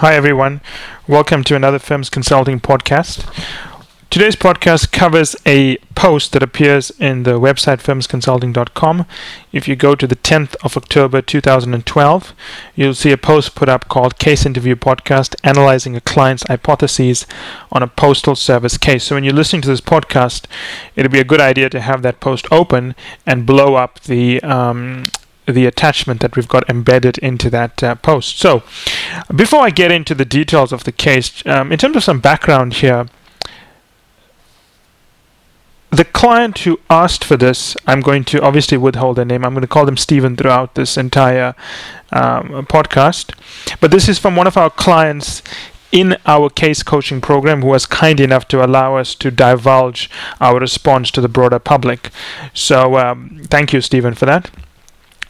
Hi, everyone. Welcome to another Firms Consulting podcast. Today's podcast covers a post that appears in the website firmsconsulting.com. If you go to the 10th of October 2012, you'll see a post put up called Case Interview Podcast Analyzing a Client's Hypotheses on a Postal Service Case. So when you're listening to this podcast, it'll be a good idea to have that post open and blow up the um, the attachment that we've got embedded into that uh, post. So, before I get into the details of the case, um, in terms of some background here, the client who asked for this, I'm going to obviously withhold their name. I'm going to call them Stephen throughout this entire um, podcast. But this is from one of our clients in our case coaching program who was kind enough to allow us to divulge our response to the broader public. So, um, thank you, Stephen, for that.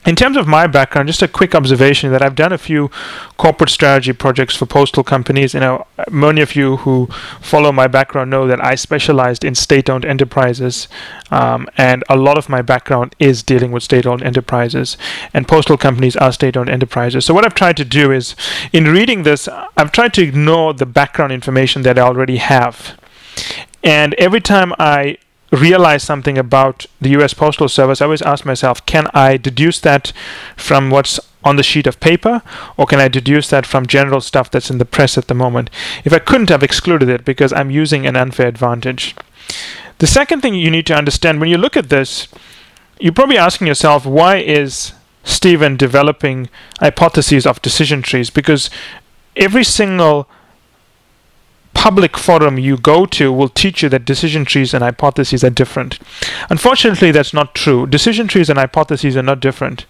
In terms of my background, just a quick observation that I've done a few corporate strategy projects for postal companies. You know, many of you who follow my background know that I specialized in state-owned enterprises, um, and a lot of my background is dealing with state-owned enterprises, and postal companies are state-owned enterprises. So what I've tried to do is, in reading this, I've tried to ignore the background information that I already have, and every time I realize something about the US Postal Service, I always ask myself, can I deduce that from what's on the sheet of paper, or can I deduce that from general stuff that's in the press at the moment? If I couldn't, have excluded it because I'm using an unfair advantage. The second thing you need to understand when you look at this, you're probably asking yourself, why is Stephen developing hypotheses of decision trees? Because every single public forum you go to will teach you that decision trees and hypotheses are different. Unfortunately, that's not true. Decision trees and hypotheses are not different.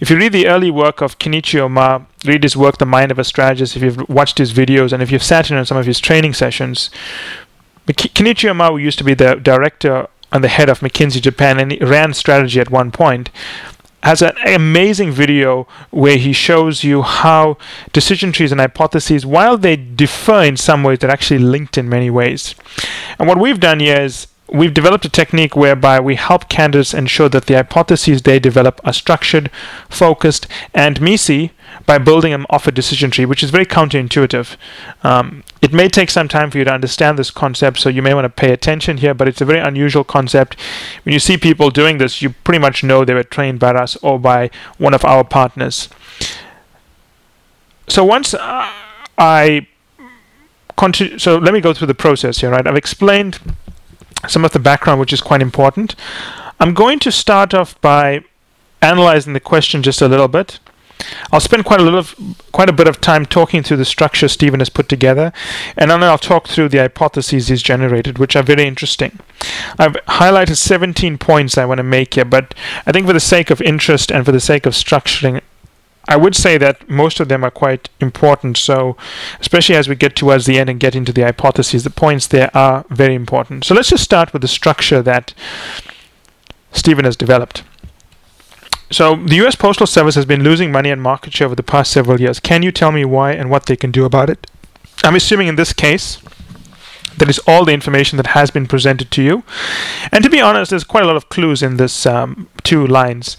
If you read the early work of Kenichi Ohmae, read his work, The Mind of a Strategist, if you've watched his videos, and if you've sat in on some of his training sessions, Kenichi Ohmae used to be the director and the head of McKinsey Japan, and ran strategy at one point has an amazing video where he shows you how decision trees and hypotheses, while they differ in some ways, they're actually linked in many ways. And what we've done here is we've developed a technique whereby we help candidates ensure that the hypotheses they develop are structured, focused, and meaty by building them off a decision tree, which is very counterintuitive. Um, it may take some time for you to understand this concept, so you may want to pay attention here, but it's a very unusual concept. When you see people doing this, you pretty much know they were trained by us or by one of our partners. So once uh, I so let me go through the process here, right? I've explained some of the background, which is quite important. I'm going to start off by analyzing the question just a little bit. I'll spend quite a little, quite a bit of time talking through the structure Stephen has put together, and then I'll talk through the hypotheses he's generated, which are very interesting. I've highlighted 17 points I want to make here, but I think for the sake of interest and for the sake of structuring, I would say that most of them are quite important. So, especially as we get towards the end and get into the hypotheses, the points there are very important. So, let's just start with the structure that Stephen has developed. So, the US Postal Service has been losing money and market share over the past several years. Can you tell me why and what they can do about it? I'm assuming in this case, that is all the information that has been presented to you. And to be honest, there's quite a lot of clues in this um, two lines.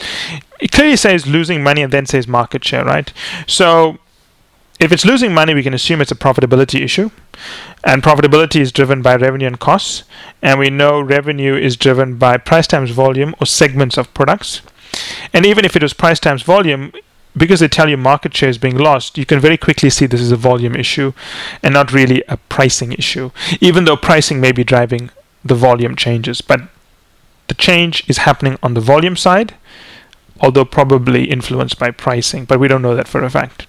It clearly says losing money and then says market share, right? So if it's losing money, we can assume it's a profitability issue. And profitability is driven by revenue and costs. And we know revenue is driven by price times volume or segments of products. And even if it was price times volume, because they tell you market share is being lost, you can very quickly see this is a volume issue and not really a pricing issue, even though pricing may be driving the volume changes. But the change is happening on the volume side, although probably influenced by pricing, but we don't know that for a fact.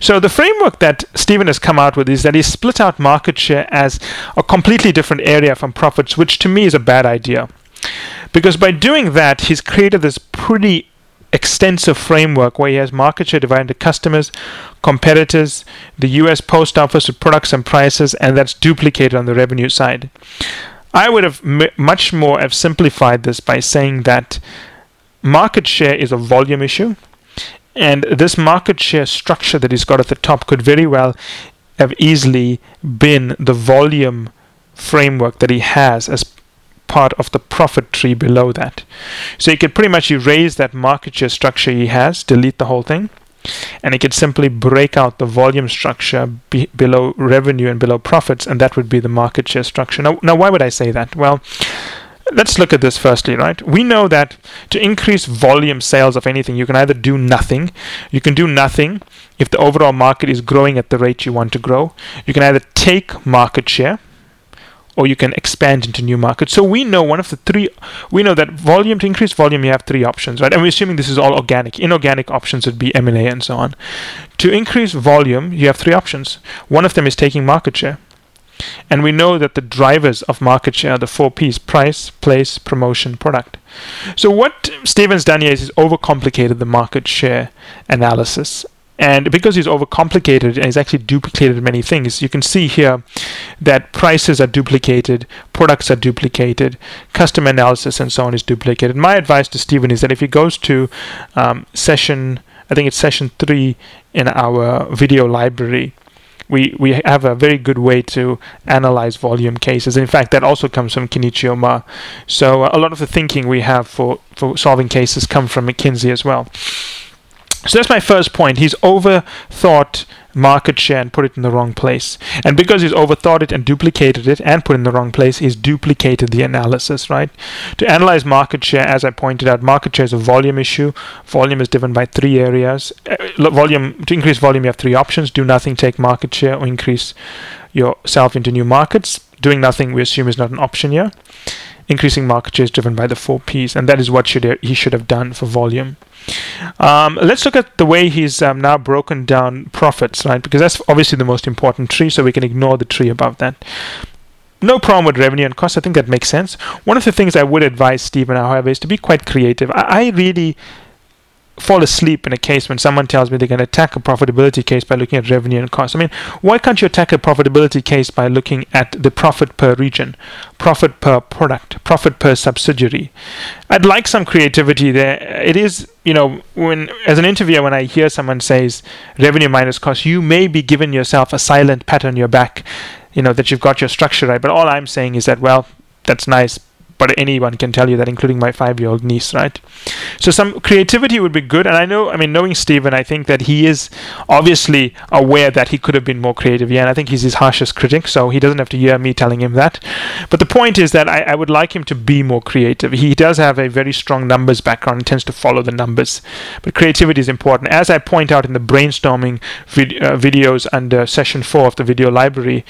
So the framework that Stephen has come out with is that he split out market share as a completely different area from profits, which to me is a bad idea. Because by doing that, he's created this pretty extensive framework where he has market share divided into customers, competitors, the US post office with products and prices, and that's duplicated on the revenue side. I would have m- much more have simplified this by saying that market share is a volume issue, and this market share structure that he's got at the top could very well have easily been the volume framework that he has as part of the profit tree below that. So you could pretty much erase that market share structure he has, delete the whole thing, and he could simply break out the volume structure be below revenue and below profits, and that would be the market share structure. Now, now, why would I say that? Well, let's look at this firstly, right? We know that to increase volume sales of anything, you can either do nothing, you can do nothing if the overall market is growing at the rate you want to grow. You can either take market share or you can expand into new markets. So we know one of the three, we know that volume, to increase volume, you have three options, right? And we're assuming this is all organic. Inorganic options would be M&A and so on. To increase volume, you have three options. One of them is taking market share. And we know that the drivers of market share are the four P's price, place, promotion, product. So, what Stephen's done is overcomplicated the market share analysis and because he's overcomplicated and he's actually duplicated many things, you can see here that prices are duplicated, products are duplicated, customer analysis and so on is duplicated. My advice to Stephen is that if he goes to um, session, I think it's session three in our video library, we, we have a very good way to analyze volume cases. In fact, that also comes from Kenichi Ohmae. So uh, a lot of the thinking we have for, for solving cases come from McKinsey as well. So that's my first point. He's overthought market share and put it in the wrong place. And because he's overthought it and duplicated it and put it in the wrong place, he's duplicated the analysis, right? To analyze market share, as I pointed out, market share is a volume issue. Volume is driven by three areas. Uh, volume to increase volume, you have three options: do nothing, take market share, or increase yourself into new markets. Doing nothing, we assume, is not an option here. Increasing market share is driven by the four P's, and that is what should he should have done for volume. Um, let's look at the way he's um, now broken down profits, right? Because that's obviously the most important tree, so we can ignore the tree above that. No problem with revenue and cost. I think that makes sense. One of the things I would advise Stephen, however, is to be quite creative. I, I really fall asleep in a case when someone tells me they can attack a profitability case by looking at revenue and cost. I mean, why can't you attack a profitability case by looking at the profit per region, profit per product, profit per subsidiary? I'd like some creativity there. It is, you know, when as an interviewer, when I hear someone says revenue minus cost, you may be giving yourself a silent pat on your back, you know, that you've got your structure right. But all I'm saying is that, well, that's nice but anyone can tell you that, including my five-year-old niece, right? So some creativity would be good. And I know, I mean, knowing Stephen, I think that he is obviously aware that he could have been more creative. Yeah, and I think he's his harshest critic, so he doesn't have to hear me telling him that. But the point is that I, I would like him to be more creative. He does have a very strong numbers background and tends to follow the numbers. But creativity is important. As I point out in the brainstorming vid- uh, videos under session four of the video library,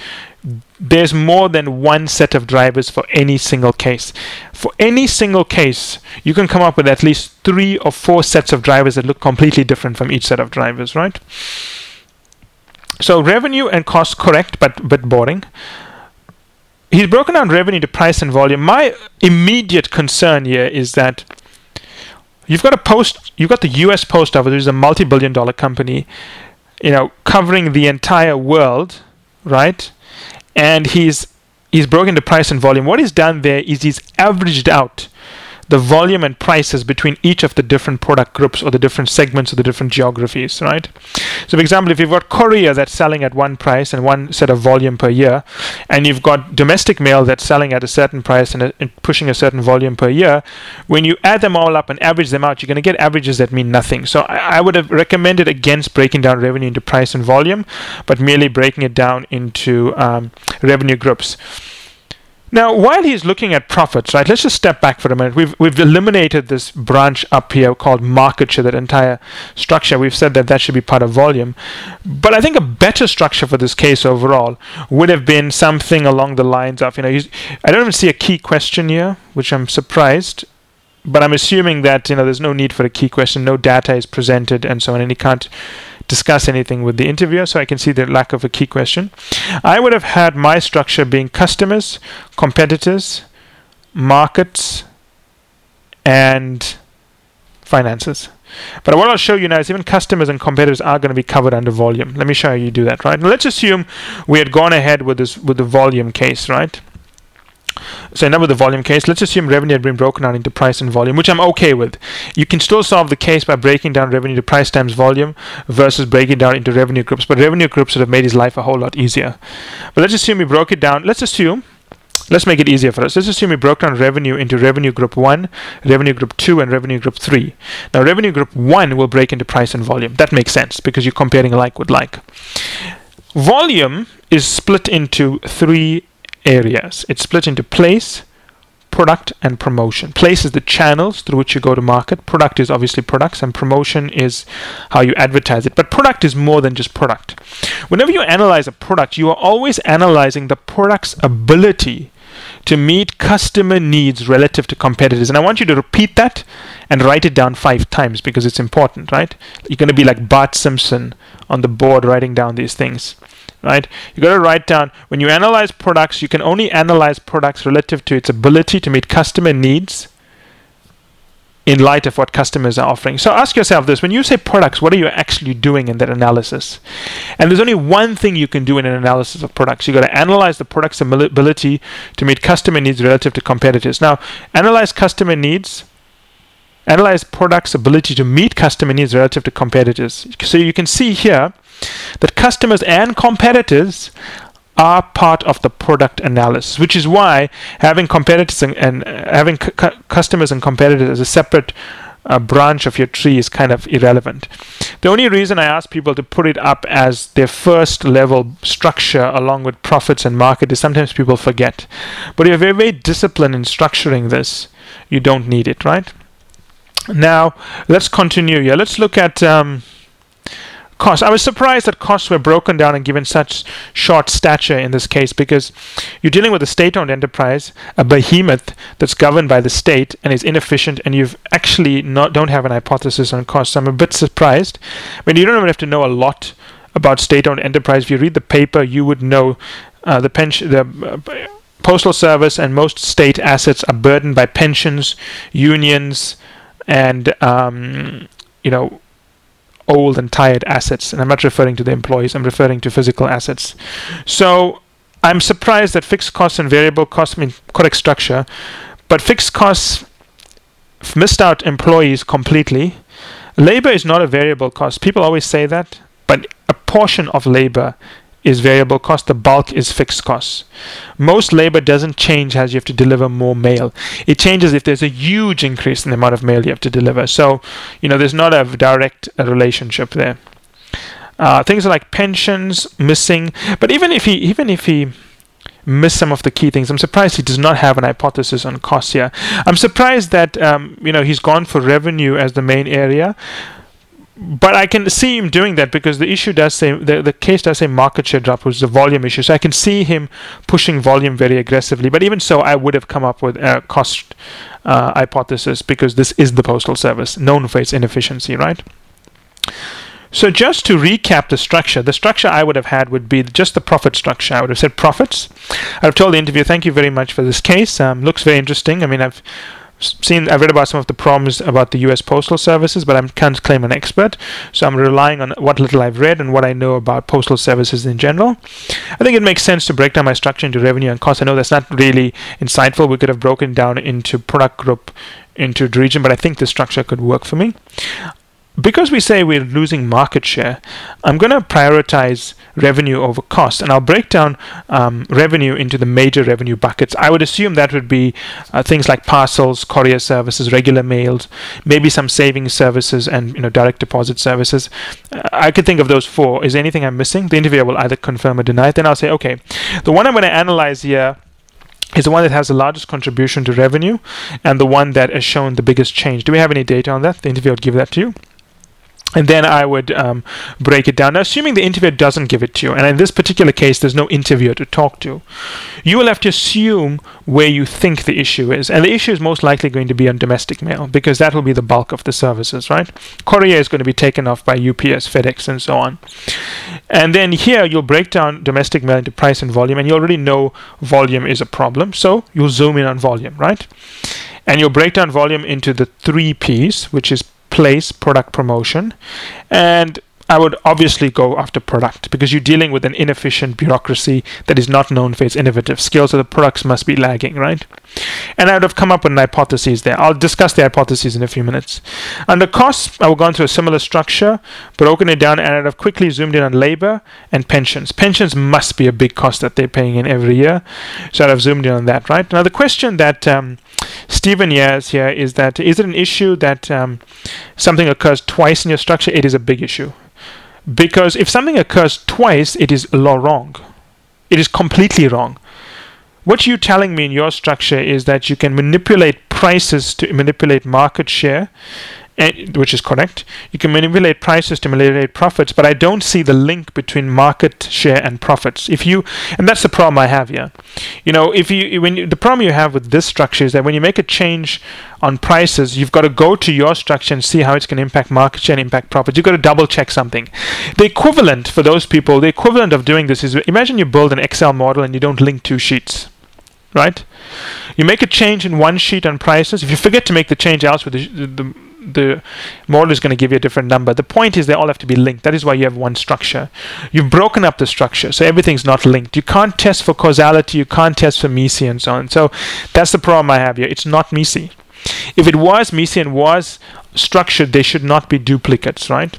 there's more than one set of drivers for any single case. For any single case, you can come up with at least three or four sets of drivers that look completely different from each set of drivers, right? So revenue and cost correct, but but boring. He's broken down revenue to price and volume. My immediate concern here is that you've got a post, you've got the U.S. Post Office, which is a multi-billion-dollar company, you know, covering the entire world, right? And he's he's broken the price and volume. What he's done there is he's averaged out the volume and prices between each of the different product groups or the different segments of the different geographies, right? So, for example, if you've got courier that's selling at one price and one set of volume per year, and you've got domestic mail that's selling at a certain price and, a, and pushing a certain volume per year, when you add them all up and average them out, you're going to get averages that mean nothing. So, I, I would have recommended against breaking down revenue into price and volume, but merely breaking it down into um, revenue groups. Now, while he's looking at profits, right, let's just step back for a minute. We've, we've eliminated this branch up here called market share, that entire structure. We've said that that should be part of volume. But I think a better structure for this case overall would have been something along the lines of, you know, I don't even see a key question here, which I'm surprised. But I'm assuming that, you know, there's no need for a key question, no data is presented and so on, and he can't discuss anything with the interviewer, so I can see the lack of a key question. I would have had my structure being customers, competitors, markets, and finances. But what I'll show you now is even customers and competitors are going to be covered under volume. Let me show you do that, right? Now let's assume we had gone ahead with this with the volume case, right? So now with the volume case, let's assume revenue had been broken down into price and volume, which I'm okay with. You can still solve the case by breaking down revenue to price times volume versus breaking down into revenue groups. But revenue groups would have made his life a whole lot easier. But let's assume we broke it down. Let's assume let's make it easier for us. Let's assume we broke down revenue into revenue group 1, revenue group 2, and revenue group 3. Now, revenue group 1 will break into price and volume. That makes sense because you're comparing like with like. Volume is split into three areas. It's split into place, product, and promotion. Place is the channels through which you go to market. Product is obviously products, and promotion is how you advertise it. But product is more than just product. Whenever you analyze a product, you are always analyzing the product's ability to meet customer needs relative to competitors. And I want you to repeat that and write it down five times because it's important, right? You're going to be like Bart Simpson on the board writing down these things right? You got to write down when you analyze products, you can only analyze products relative to its ability to meet customer needs in light of what customers are offering. So ask yourself this when you say products, what are you actually doing in that analysis? And there's only one thing you can do in an analysis of products. You got to analyze the product's ability to meet customer needs relative to competitors. Now, analyze customer needs analyze products' ability to meet customer needs relative to competitors. So you can see here that customers and competitors are part of the product analysis, which is why having competitors and, and uh, having customers and competitors as a separate uh, branch of your tree is kind of irrelevant. The only reason I ask people to put it up as their first level structure along with profits and market is sometimes people forget. But if you're very, very disciplined in structuring this, you don't need it, right? Now, let's continue here. Let's look at. Um, costs. I was surprised that costs were broken down and given such short stature in this case because you're dealing with a state owned enterprise, a behemoth that's governed by the state and is inefficient, and you've actually not don't have an hypothesis on costs. I'm a bit surprised. I mean, you don't even have to know a lot about state owned enterprise. If you read the paper, you would know uh, the pension, the uh, postal service and most state assets are burdened by pensions, unions, and um, you know old and tired assets. And I'm not referring to the employees, I'm referring to physical assets. So I'm surprised that fixed costs and variable costs, I mean, correct structure, but fixed costs missed out employees completely. Labor is not a variable cost. People always say that, but a portion of labor is variable cost, the bulk is fixed costs. Most labor doesn't change as you have to deliver more mail. It changes if there's a huge increase in the amount of mail you have to deliver. So, you know, there's not a direct relationship there. Uh, things like pensions missing, but even if he even if he missed some of the key things, I'm surprised he does not have an hypothesis on costs here. I'm surprised that um, you know he's gone for revenue as the main area but I can see him doing that because the issue does say the, the case does say market share drop, was a volume issue. So I can see him pushing volume very aggressively. But even so, I would have come up with a cost uh, hypothesis because this is the postal service known for its inefficiency, right? So just to recap the structure, the structure I would have had would be just the profit structure. I would have said profits. I've told the interviewer, thank you very much for this case. Um, looks very interesting. I mean, I've seen I've read about some of the problems about the U.S. postal services, but I can't claim an expert. So I'm relying on what little I've read and what I know about postal services in general. I think it makes sense to break down my structure into revenue and cost. I know that's not really insightful. We could have broken down into product group, into region, but I think the structure could work for me because we say we're losing market share, I'm going to prioritize revenue over cost, and I'll break down um, revenue into the major revenue buckets. I would assume that would be uh, things like parcels, courier services, regular mails, maybe some savings services, and you know direct deposit services. Uh, I could think of those four. Is anything I'm missing? The interviewer will either confirm or deny. It. Then I'll say, okay, the one I'm going to analyze here is the one that has the largest contribution to revenue and the one that has shown the biggest change. Do we have any data on that? The interviewer will give that to you and then I would um, break it down. Now, assuming the interviewer doesn't give it to you, and in this particular case, there's no interviewer to talk to, you will have to assume where you think the issue is. And the issue is most likely going to be on domestic mail because that will be the bulk of the services, right? Courier is going to be taken off by UPS, FedEx, and so on. And then here, you'll break down domestic mail into price and volume, and you already know volume is a problem, so you'll zoom in on volume, right? And you'll break down volume into the three P's, which is place product promotion. And I would obviously go after product because you're dealing with an inefficient bureaucracy that is not known for its innovative skills, so the products must be lagging, right? And I would have come up with an hypothesis there. I'll discuss the hypotheses in a few minutes. Under costs, I would have gone through a similar structure, broken it down, and I'd have quickly zoomed in on labor and pensions. Pensions must be a big cost that they're paying in every year, so I'd have zoomed in on that, right? Now, the question that um, Stephen has here is that is it an issue that um, something occurs twice in your structure? It is a big issue. Because if something occurs twice, it is law wrong. It is completely wrong. What you're telling me in your structure is that you can manipulate prices to manipulate market share which is correct. You can manipulate prices to manipulate profits, but I don't see the link between market share and profits. If you, and that's the problem I have here. You know, if you, when you, the problem you have with this structure is that when you make a change on prices, you've got to go to your structure and see how it's going to impact market share and impact profits. You've got to double check something. The equivalent for those people, the equivalent of doing this is imagine you build an Excel model and you don't link two sheets right? You make a change in one sheet on prices. If you forget to make the change elsewhere, the, the, the model is going to give you a different number. The point is they all have to be linked. That is why you have one structure. You've broken up the structure, so everything's not linked. You can't test for causality, you can't test for MECE and so on. So that's the problem I have here. It's not MECE. If it was MECE and was structured, they should not be duplicates, right?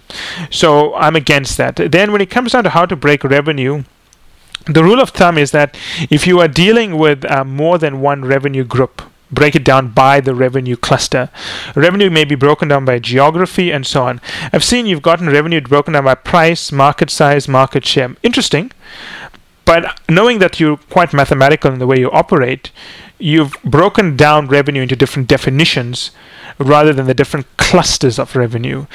So I'm against that. Then when it comes down to how to break revenue, the rule of thumb is that if you are dealing with uh, more than one revenue group, break it down by the revenue cluster. Revenue may be broken down by geography and so on. I've seen you've gotten revenue broken down by price, market size, market share. Interesting. But knowing that you're quite mathematical in the way you operate, you've broken down revenue into different definitions rather than the different clusters of revenue.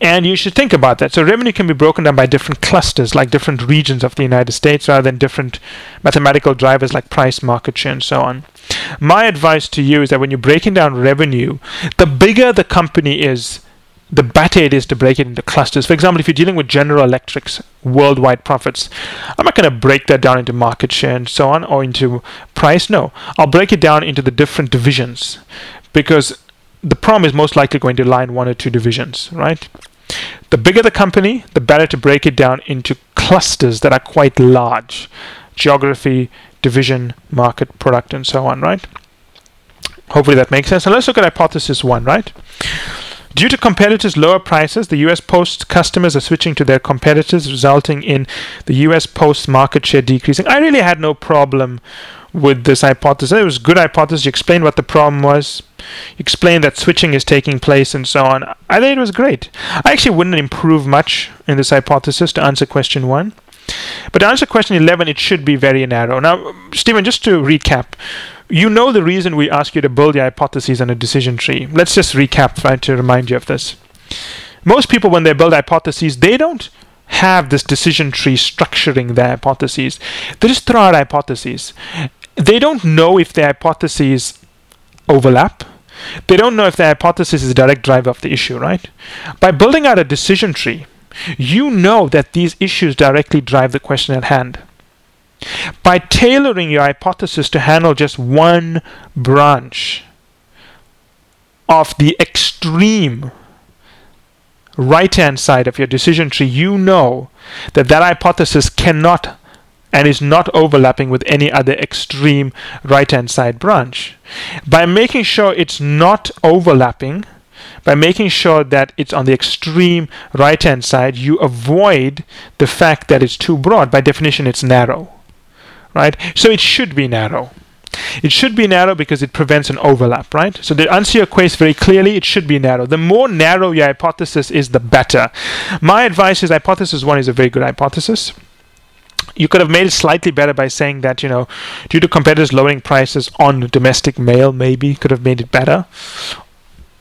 And you should think about that. So revenue can be broken down by different clusters, like different regions of the United States, rather than different mathematical drivers like price, market share, and so on. My advice to you is that when you're breaking down revenue, the bigger the company is, the better it is to break it into clusters. For example, if you're dealing with General Electric's worldwide profits, I'm not going to break that down into market share and so on or into price. No, I'll break it down into the different divisions because the problem is most likely going to lie in one or two divisions, right? The bigger the company, the better to break it down into clusters that are quite large geography, division, market, product, and so on, right? Hopefully that makes sense. And let's look at hypothesis one, right? Due to competitors' lower prices, the US Post customers are switching to their competitors, resulting in the US Post market share decreasing. I really had no problem with this hypothesis. It was a good hypothesis. You explained what the problem was. You explained that switching is taking place and so on. I think it was great. I actually wouldn't improve much in this hypothesis to answer question one. But to answer question 11, it should be very narrow. Now, Stephen, just to recap, you know the reason we ask you to build your hypotheses on a decision tree. Let's just recap, right, to remind you of this. Most people, when they build hypotheses, they don't have this decision tree structuring their hypotheses. They just throw out hypotheses they don't know if their hypotheses overlap. They don't know if their hypothesis is a direct driver of the issue, right? By building out a decision tree, you know that these issues directly drive the question at hand. By tailoring your hypothesis to handle just one branch of the extreme right hand side of your decision tree, you know that that hypothesis cannot and is not overlapping with any other extreme right hand side branch. By making sure it's not overlapping, by making sure that it's on the extreme right hand side, you avoid the fact that it's too broad. By definition, it's narrow. Right? So it should be narrow. It should be narrow because it prevents an overlap, right? So to answer your question very clearly, it should be narrow. The more narrow your hypothesis is, the better. My advice is hypothesis one is a very good hypothesis you could have made it slightly better by saying that you know due to competitors lowering prices on domestic mail maybe could have made it better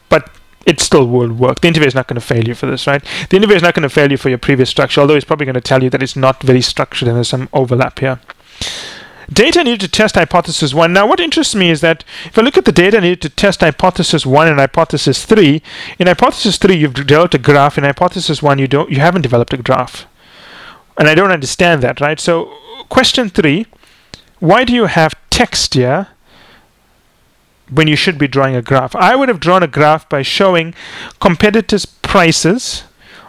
but it still will work. The interviewer is not going to fail you for this, right? The interviewer is not going to fail you for your previous structure, although he's probably going to tell you that it's not very structured and there's some overlap here. Data needed to test hypothesis 1. Now, what interests me is that if I look at the data needed to test hypothesis 1 and hypothesis 3, in hypothesis 3 you've developed a graph, in hypothesis 1 you don't you haven't developed a graph. And I don't understand that, right? So, question three why do you have text here when you should be drawing a graph? I would have drawn a graph by showing competitors' prices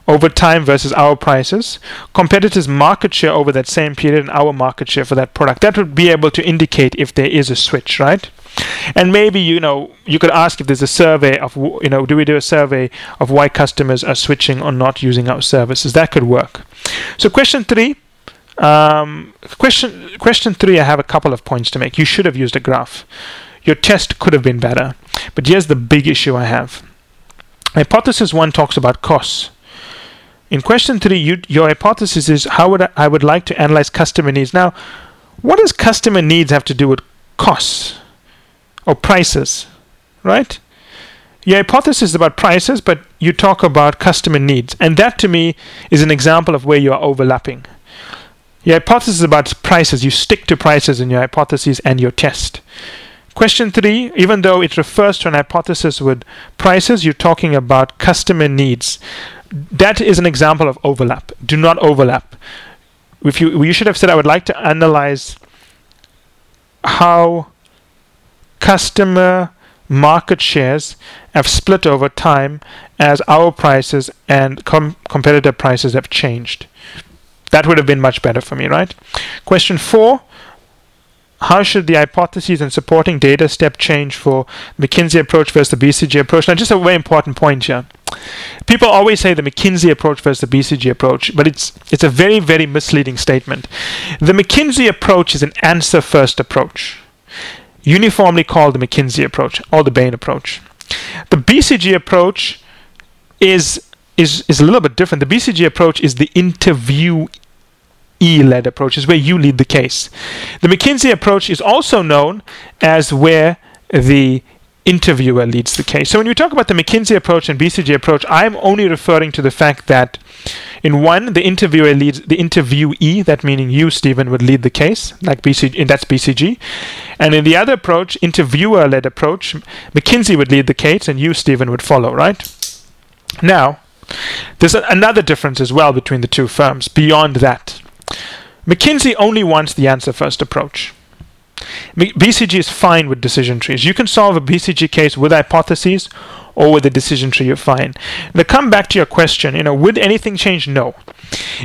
over time versus our prices, competitors' market share over that same period, and our market share for that product. That would be able to indicate if there is a switch, right? And maybe you know you could ask if there's a survey of you know do we do a survey of why customers are switching or not using our services? That could work. So question three. Um, question question three. I have a couple of points to make. You should have used a graph. Your test could have been better. But here's the big issue I have. Hypothesis one talks about costs. In question three, you, your hypothesis is how would I, I would like to analyze customer needs. Now, what does customer needs have to do with costs or prices, right? Your hypothesis is about prices, but you talk about customer needs, and that to me is an example of where you are overlapping. Your hypothesis is about prices. You stick to prices in your hypothesis and your test. Question three, even though it refers to an hypothesis with prices, you're talking about customer needs. That is an example of overlap. Do not overlap. If you, you should have said, I would like to analyze how customer market shares have split over time as our prices and com- competitor prices have changed. That would have been much better for me, right? Question four how should the hypotheses and supporting data step change for McKinsey approach versus the BCG approach? Now, just a very important point here. People always say the McKinsey approach versus the BCG approach, but it's it's a very very misleading statement. The McKinsey approach is an answer first approach, uniformly called the McKinsey approach or the Bain approach. The BCG approach is is is a little bit different. The BCG approach is the interview E led approach, is where you lead the case. The McKinsey approach is also known as where the interviewer leads the case. So when you talk about the McKinsey approach and BCG approach, I'm only referring to the fact that in one, the interviewer leads the interviewee, that meaning you, Stephen, would lead the case, like BCG, and that's BCG. And in the other approach, interviewer-led approach, McKinsey would lead the case, and you, Stephen, would follow. Right? Now, there's a, another difference as well between the two firms. Beyond that, McKinsey only wants the answer first approach. BCG is fine with decision trees. You can solve a BCG case with hypotheses or with a decision tree you're fine. Now come back to your question, you know, would anything change? No.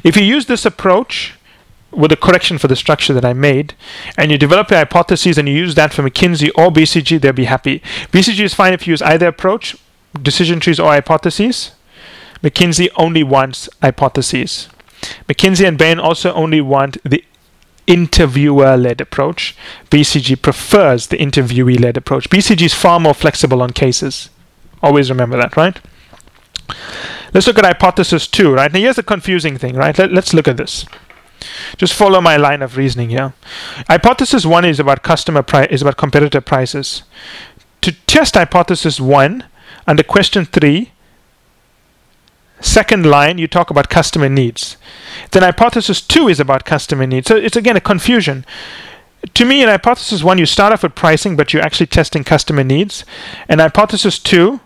If you use this approach with a correction for the structure that I made, and you develop your hypotheses and you use that for McKinsey or BCG, they'll be happy. BCG is fine if you use either approach, decision trees or hypotheses. McKinsey only wants hypotheses. McKinsey and Bain also only want the interviewer led approach. BCG prefers the interviewee led approach. BCG is far more flexible on cases. Always remember that, right? Let's look at hypothesis two, right? Now, here's the confusing thing, right? Let, us look at this. Just follow my line of reasoning here. Hypothesis one is about customer price, is about competitor prices. To test hypothesis one, under question three, Second line, you talk about customer needs. Then hypothesis two is about customer needs. So it's again a confusion. To me, in hypothesis one, you start off with pricing, but you're actually testing customer needs. And hypothesis two,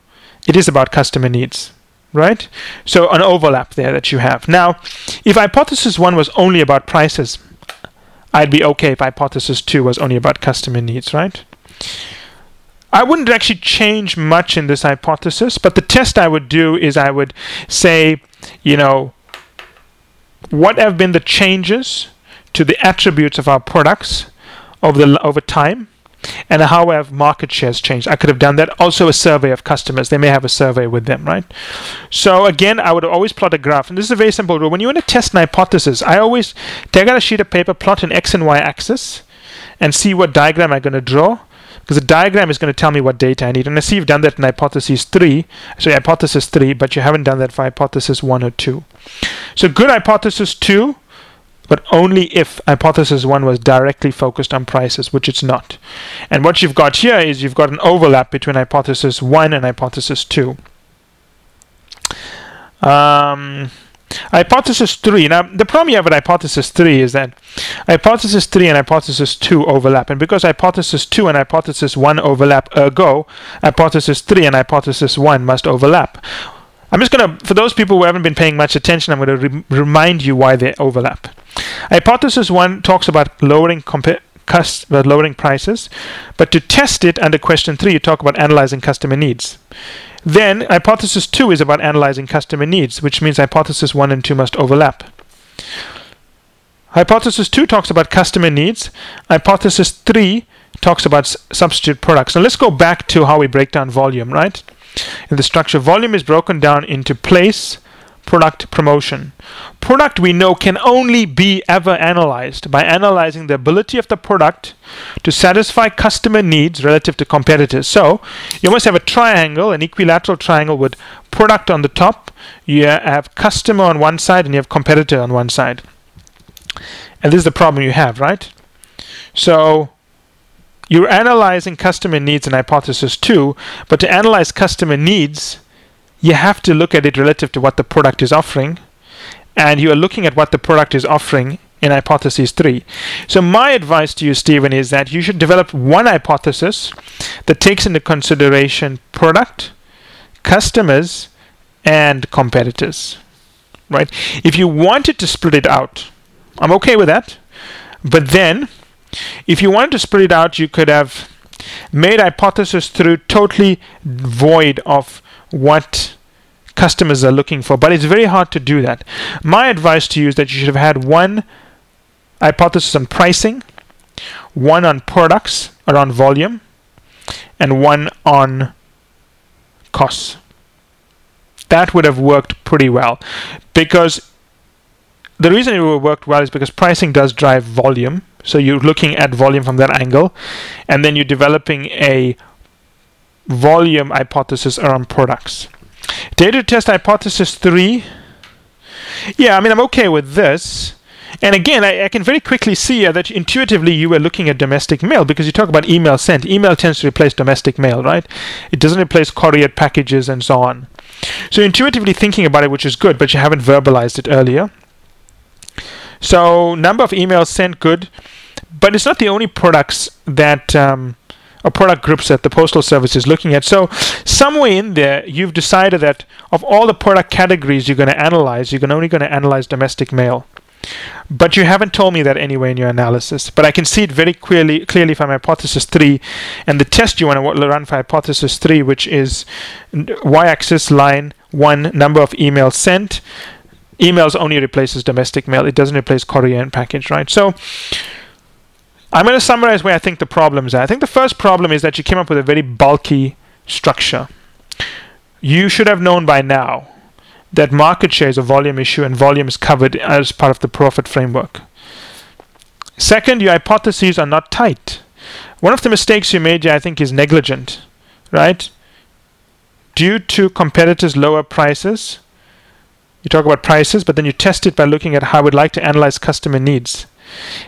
it is about customer needs, right? So an overlap there that you have. Now, if hypothesis one was only about prices, I'd be okay if hypothesis two was only about customer needs, right? I wouldn't actually change much in this hypothesis, but the test I would do is I would say, you know, what have been the changes to the attributes of our products over the over time and how have market shares changed? I could have done that. Also a survey of customers. They may have a survey with them right? So again i would always plot a graph and this is a very simple rule. When you want to test an hypothesis i always take out a sheet of paper plot an x and y axis and see what diagram i'm going to draw because the diagram is going to tell me what data I need. And I see you've done that in hypothesis 3, so hypothesis 3, but you haven't done that for hypothesis 1 or 2. So good hypothesis 2, but only if hypothesis 1 was directly focused on prices, which it's not. And what you've got here is you've got an overlap between hypothesis 1 and hypothesis 2. Um, Hypothesis 3. Now, the problem you have with hypothesis 3 is that hypothesis 3 and hypothesis 2 overlap. And because hypothesis 2 and hypothesis 1 overlap, ergo, hypothesis 3 and hypothesis 1 must overlap. I'm just going to, for those people who haven't been paying much attention, I'm going to re- remind you why they overlap. Hypothesis 1 talks about lowering compa- Cost, about uh, lowering prices, but to test it under question three, you talk about analyzing customer needs. Then hypothesis 2 is about analyzing customer needs, which means hypothesis 1 and 2 must overlap. Hypothesis 2 talks about customer needs. Hypothesis 3 talks about substitute products. Now let's go back to how we break down volume, right? In the structure, volume is broken down into place, product, promotion. Product we know can only be ever analyzed by analyzing the ability of the product to satisfy customer needs relative to competitors. So you must have a triangle, an equilateral triangle with product on the top, you have customer on one side, and you have competitor on one side. And this is the problem you have, right? So you're analyzing customer needs in hypothesis 2, but to analyze customer needs, you have to look at it relative to what the product is offering, and you are looking at what the product is offering in hypothesis 3. So my advice to you, Stephen, is that you should develop one hypothesis that takes into consideration product, customers, and competitors. Right? If you wanted to split it out, I'm okay with that. But then, if you wanted to split it out, you could have made hypothesis through totally void of what customers are looking for. But it's very hard to do that. My advice to you is that you should have had one hypothesis on pricing, one on products around volume, and one on costs. That would have worked pretty well because the reason it worked well is because pricing does drive volume. So you're looking at volume from that angle, and then you're developing a volume hypothesis around products. Data test hypothesis three. Yeah, I mean, I'm okay with this. And again, I, I, can very quickly see uh, that intuitively you were looking at domestic mail because you talk about email sent. Email tends to replace domestic mail, right? It doesn't replace courier packages and so on. So intuitively thinking about it, which is good, but you haven't verbalized it earlier. So number of emails sent, good, but it's not the only products that um, or product groups that the postal service is looking at. So somewhere in there, you've decided that of all the product categories you're going to analyze, you're only going to analyze domestic mail. But you haven't told me that anyway in your analysis. But I can see it very clearly clearly from hypothesis 3 and the test you want to run for hypothesis 3 which is y-axis line 1 number of emails sent emails only replaces domestic mail. It doesn't replace courier and package, right? So I'm going to summarize where I think the problems are. I think the first problem is that you came up with a very bulky structure. You should have known by now that market share is a volume issue and volume is covered as part of the profit framework. Second, your hypotheses are not tight. One of the mistakes you made, I think, is negligent, right? Due to competitors' lower prices, you talk about prices, but then you test it by looking at how we'd like to analyze customer needs.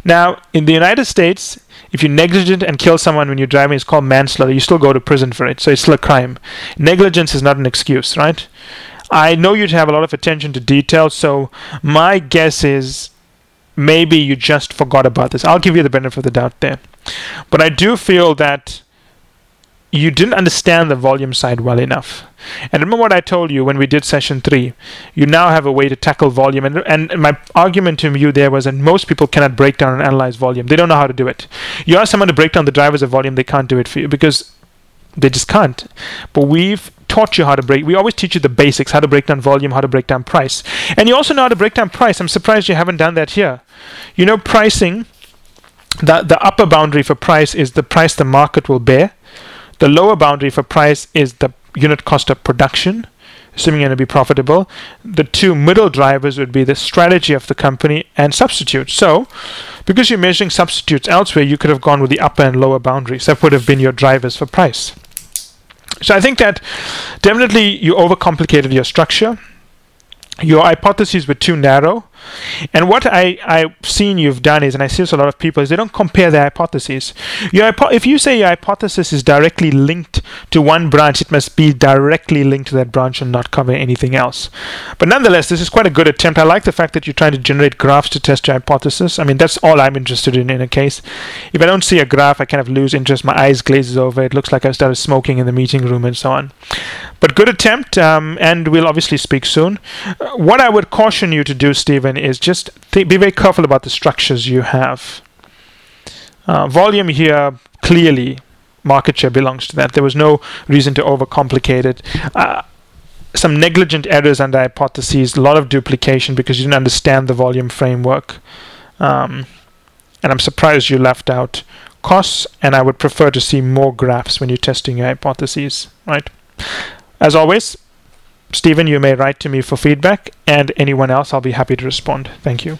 Now, in the United States, if you're negligent and kill someone when you're driving, it's called manslaughter. You still go to prison for it, so it's still a crime. Negligence is not an excuse, right? I know you'd have a lot of attention to detail, so my guess is maybe you just forgot about this. I'll give you the benefit of the doubt there. But I do feel that you didn't understand the volume side well enough. And remember what I told you when we did session three. You now have a way to tackle volume. And, and my argument to you there was that most people cannot break down and analyze volume. They don't know how to do it. You ask someone to break down the drivers of volume, they can't do it for you because they just can't. But we've taught you how to break. We always teach you the basics: how to break down volume, how to break down price, and you also know how to break down price. I'm surprised you haven't done that here. You know, pricing. The the upper boundary for price is the price the market will bear. The lower boundary for price is the unit cost of production, assuming you're going to be profitable. The two middle drivers would be the strategy of the company and substitutes. So, because you're measuring substitutes elsewhere, you could have gone with the upper and lower boundaries. That would have been your drivers for price. So I think that definitely you overcomplicated your structure. Your hypotheses were too narrow. And what I, I've seen you've done is, and I see this a lot of people, is they don't compare their hypotheses. Your, if you say your hypothesis is directly linked to one branch, it must be directly linked to that branch and not cover anything else. But nonetheless, this is quite a good attempt. I like the fact that you're trying to generate graphs to test your hypothesis. I mean, that's all I'm interested in in a case. If I don't see a graph, I kind of lose interest. My eyes glazes over. It looks like I started smoking in the meeting room and so on. But good attempt, um, and we'll obviously speak soon. Uh, what I would caution you to do, Stephen, is just th- be very careful about the structures you have. Uh, volume here, clearly, market share belongs to that. There was no reason to overcomplicate it. Uh, some negligent errors under hypotheses, a lot of duplication because you didn't understand the volume framework. Um, and I'm surprised you left out costs, and I would prefer to see more graphs when you're testing your hypotheses, right? As always, Stephen, you may write to me for feedback, and anyone else, I'll be happy to respond. Thank you.